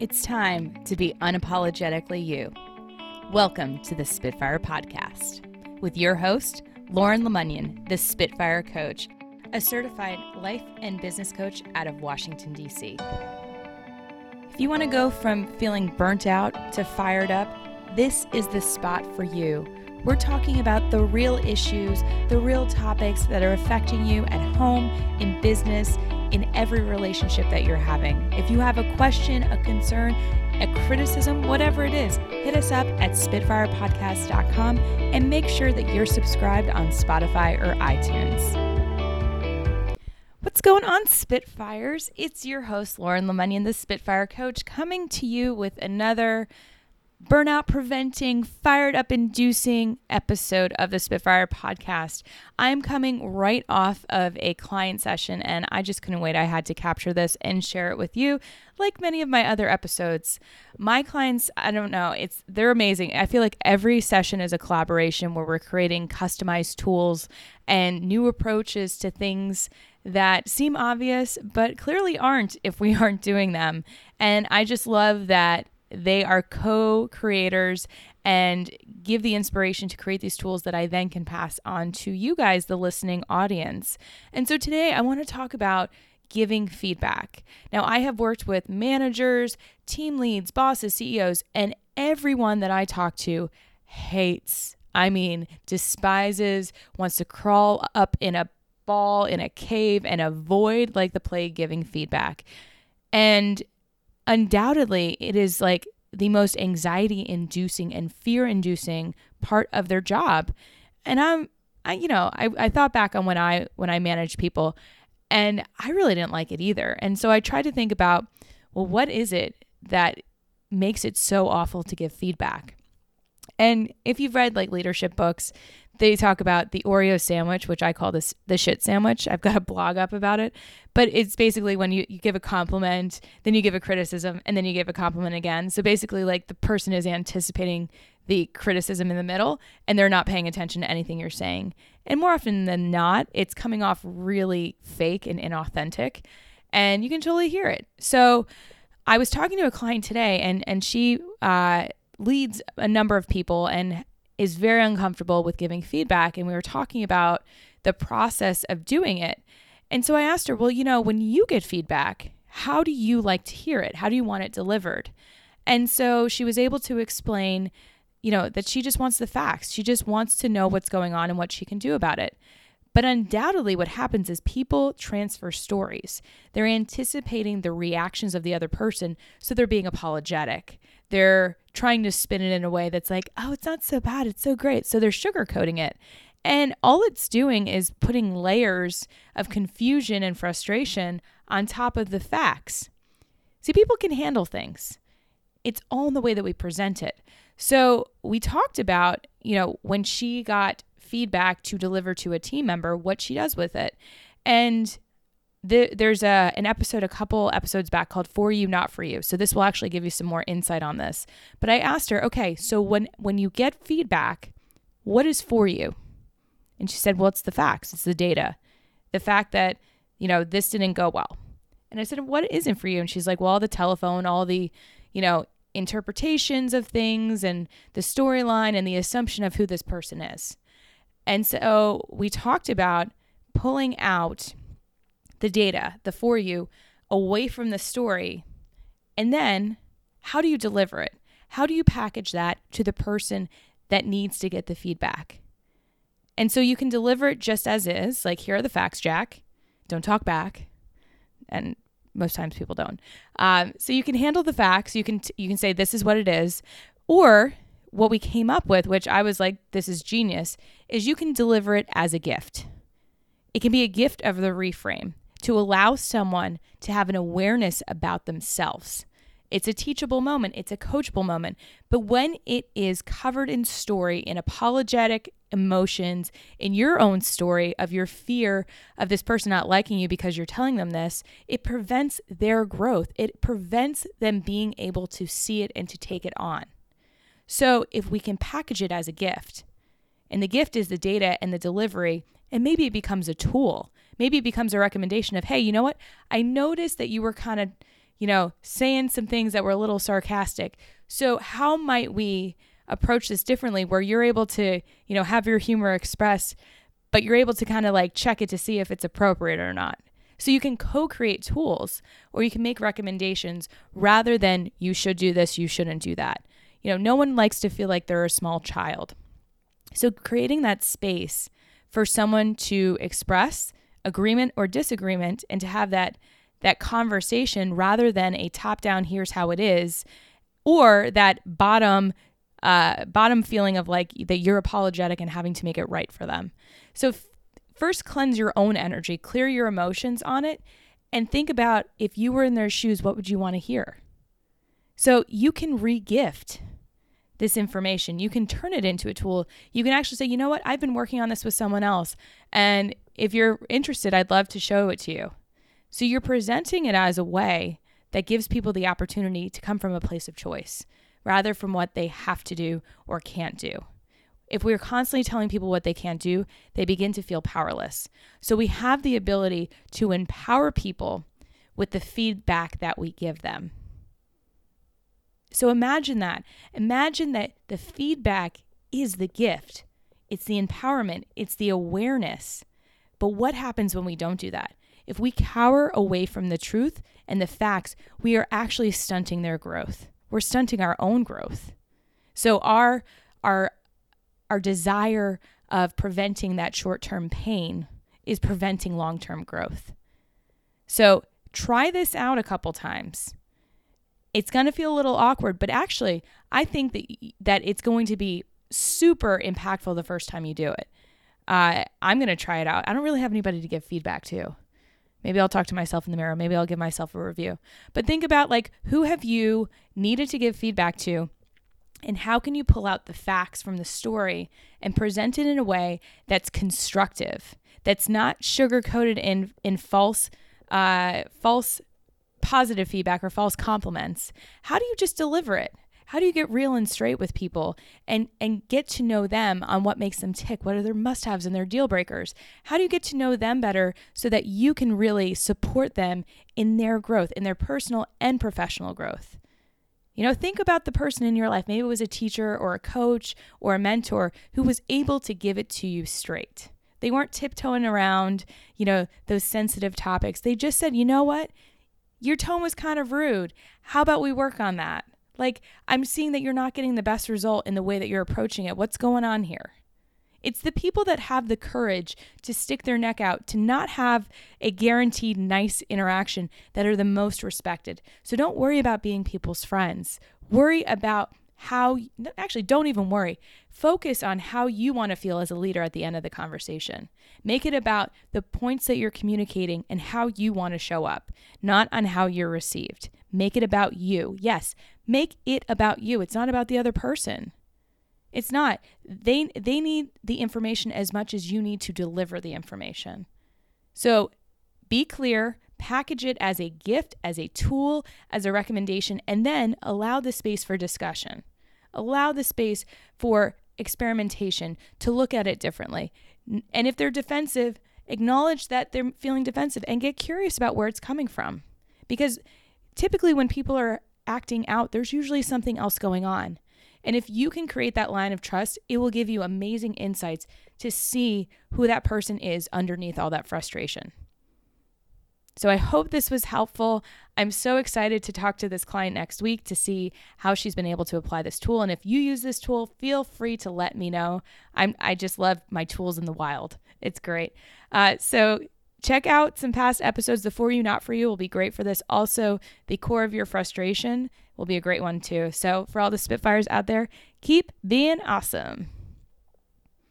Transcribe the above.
It's time to be unapologetically you. Welcome to the Spitfire Podcast with your host, Lauren Lemunyon, the Spitfire Coach, a certified life and business coach out of Washington, D.C. If you want to go from feeling burnt out to fired up, this is the spot for you. We're talking about the real issues, the real topics that are affecting you at home, in business, in every relationship that you're having. If you have a question, a concern, a criticism, whatever it is, hit us up at SpitfirePodcast.com and make sure that you're subscribed on Spotify or iTunes. What's going on, Spitfires? It's your host, Lauren Lemunyon, the Spitfire Coach, coming to you with another burnout preventing, fired up inducing episode of the Spitfire podcast. I'm coming right off of a client session and I just couldn't wait. I had to capture this and share it with you like many of my other episodes. My clients, I don't know, it's they're amazing. I feel like every session is a collaboration where we're creating customized tools and new approaches to things that seem obvious but clearly aren't if we aren't doing them. And I just love that they are co creators and give the inspiration to create these tools that I then can pass on to you guys, the listening audience. And so today I want to talk about giving feedback. Now, I have worked with managers, team leads, bosses, CEOs, and everyone that I talk to hates, I mean, despises, wants to crawl up in a ball in a cave and avoid like the plague giving feedback. And undoubtedly it is like the most anxiety inducing and fear inducing part of their job. And I'm I you know, I, I thought back on when I when I managed people and I really didn't like it either. And so I tried to think about, well, what is it that makes it so awful to give feedback? And if you've read like leadership books, they talk about the Oreo sandwich, which I call this the shit sandwich. I've got a blog up about it. But it's basically when you, you give a compliment, then you give a criticism, and then you give a compliment again. So basically, like the person is anticipating the criticism in the middle and they're not paying attention to anything you're saying. And more often than not, it's coming off really fake and inauthentic. And you can totally hear it. So I was talking to a client today, and, and she uh, leads a number of people and is very uncomfortable with giving feedback. And we were talking about the process of doing it. And so I asked her, well, you know, when you get feedback, how do you like to hear it? How do you want it delivered? And so she was able to explain, you know, that she just wants the facts. She just wants to know what's going on and what she can do about it. But undoubtedly, what happens is people transfer stories. They're anticipating the reactions of the other person, so they're being apologetic. They're trying to spin it in a way that's like, oh, it's not so bad, it's so great. So they're sugarcoating it. And all it's doing is putting layers of confusion and frustration on top of the facts. See, people can handle things. It's all in the way that we present it. So we talked about, you know, when she got feedback to deliver to a team member, what she does with it. And the, there's a an episode a couple episodes back called for you not for you. So this will actually give you some more insight on this. But i asked her okay so when when you get feedback what is for you? And she said well it's the facts. It's the data. The fact that you know this didn't go well. And i said what isn't for you? And she's like well all the telephone all the you know interpretations of things and the storyline and the assumption of who this person is and so we talked about pulling out the data, the for you, away from the story. And then how do you deliver it? How do you package that to the person that needs to get the feedback? And so you can deliver it just as is, like here are the facts, Jack. Don't talk back. And most times people don't. Um, so you can handle the facts. You can t- you can say this is what it is, or what we came up with, which I was like, this is genius, is you can deliver it as a gift. It can be a gift of the reframe to allow someone to have an awareness about themselves. It's a teachable moment, it's a coachable moment. But when it is covered in story, in apologetic emotions, in your own story of your fear of this person not liking you because you're telling them this, it prevents their growth. It prevents them being able to see it and to take it on. So if we can package it as a gift, and the gift is the data and the delivery, and maybe it becomes a tool maybe it becomes a recommendation of, hey, you know what? I noticed that you were kind of, you know, saying some things that were a little sarcastic. So, how might we approach this differently where you're able to, you know, have your humor expressed, but you're able to kind of like check it to see if it's appropriate or not? So, you can co create tools or you can make recommendations rather than you should do this, you shouldn't do that. You know, no one likes to feel like they're a small child. So, creating that space for someone to express agreement or disagreement and to have that that conversation rather than a top down here's how it is or that bottom uh, bottom feeling of like that you're apologetic and having to make it right for them so f- first cleanse your own energy clear your emotions on it and think about if you were in their shoes what would you want to hear so you can re-gift this information. You can turn it into a tool. You can actually say, you know what, I've been working on this with someone else. And if you're interested, I'd love to show it to you. So you're presenting it as a way that gives people the opportunity to come from a place of choice rather from what they have to do or can't do. If we're constantly telling people what they can't do, they begin to feel powerless. So we have the ability to empower people with the feedback that we give them. So imagine that. Imagine that the feedback is the gift, it's the empowerment, it's the awareness. But what happens when we don't do that? If we cower away from the truth and the facts, we are actually stunting their growth. We're stunting our own growth. So our our our desire of preventing that short-term pain is preventing long-term growth. So try this out a couple times it's going to feel a little awkward, but actually, I think that that it's going to be super impactful the first time you do it. Uh, I'm going to try it out. I don't really have anybody to give feedback to. Maybe I'll talk to myself in the mirror. Maybe I'll give myself a review. But think about like who have you needed to give feedback to and how can you pull out the facts from the story and present it in a way that's constructive, that's not sugar coated in in false uh, false positive feedback or false compliments, how do you just deliver it? How do you get real and straight with people and and get to know them on what makes them tick? What are their must-haves and their deal breakers? How do you get to know them better so that you can really support them in their growth, in their personal and professional growth? You know, think about the person in your life. Maybe it was a teacher or a coach or a mentor who was able to give it to you straight. They weren't tiptoeing around, you know, those sensitive topics. They just said, you know what? Your tone was kind of rude. How about we work on that? Like, I'm seeing that you're not getting the best result in the way that you're approaching it. What's going on here? It's the people that have the courage to stick their neck out, to not have a guaranteed nice interaction that are the most respected. So don't worry about being people's friends. Worry about how, actually, don't even worry. Focus on how you want to feel as a leader at the end of the conversation. Make it about the points that you're communicating and how you want to show up, not on how you're received. Make it about you. Yes, make it about you. It's not about the other person. It's not. They they need the information as much as you need to deliver the information. So be clear, package it as a gift, as a tool, as a recommendation, and then allow the space for discussion. Allow the space for experimentation to look at it differently. And if they're defensive, acknowledge that they're feeling defensive and get curious about where it's coming from. Because typically, when people are acting out, there's usually something else going on. And if you can create that line of trust, it will give you amazing insights to see who that person is underneath all that frustration. So I hope this was helpful. I'm so excited to talk to this client next week to see how she's been able to apply this tool. And if you use this tool, feel free to let me know. I'm I just love my tools in the wild. It's great. Uh, so check out some past episodes. The For You Not For You will be great for this. Also, the core of your frustration will be a great one too. So for all the Spitfires out there, keep being awesome.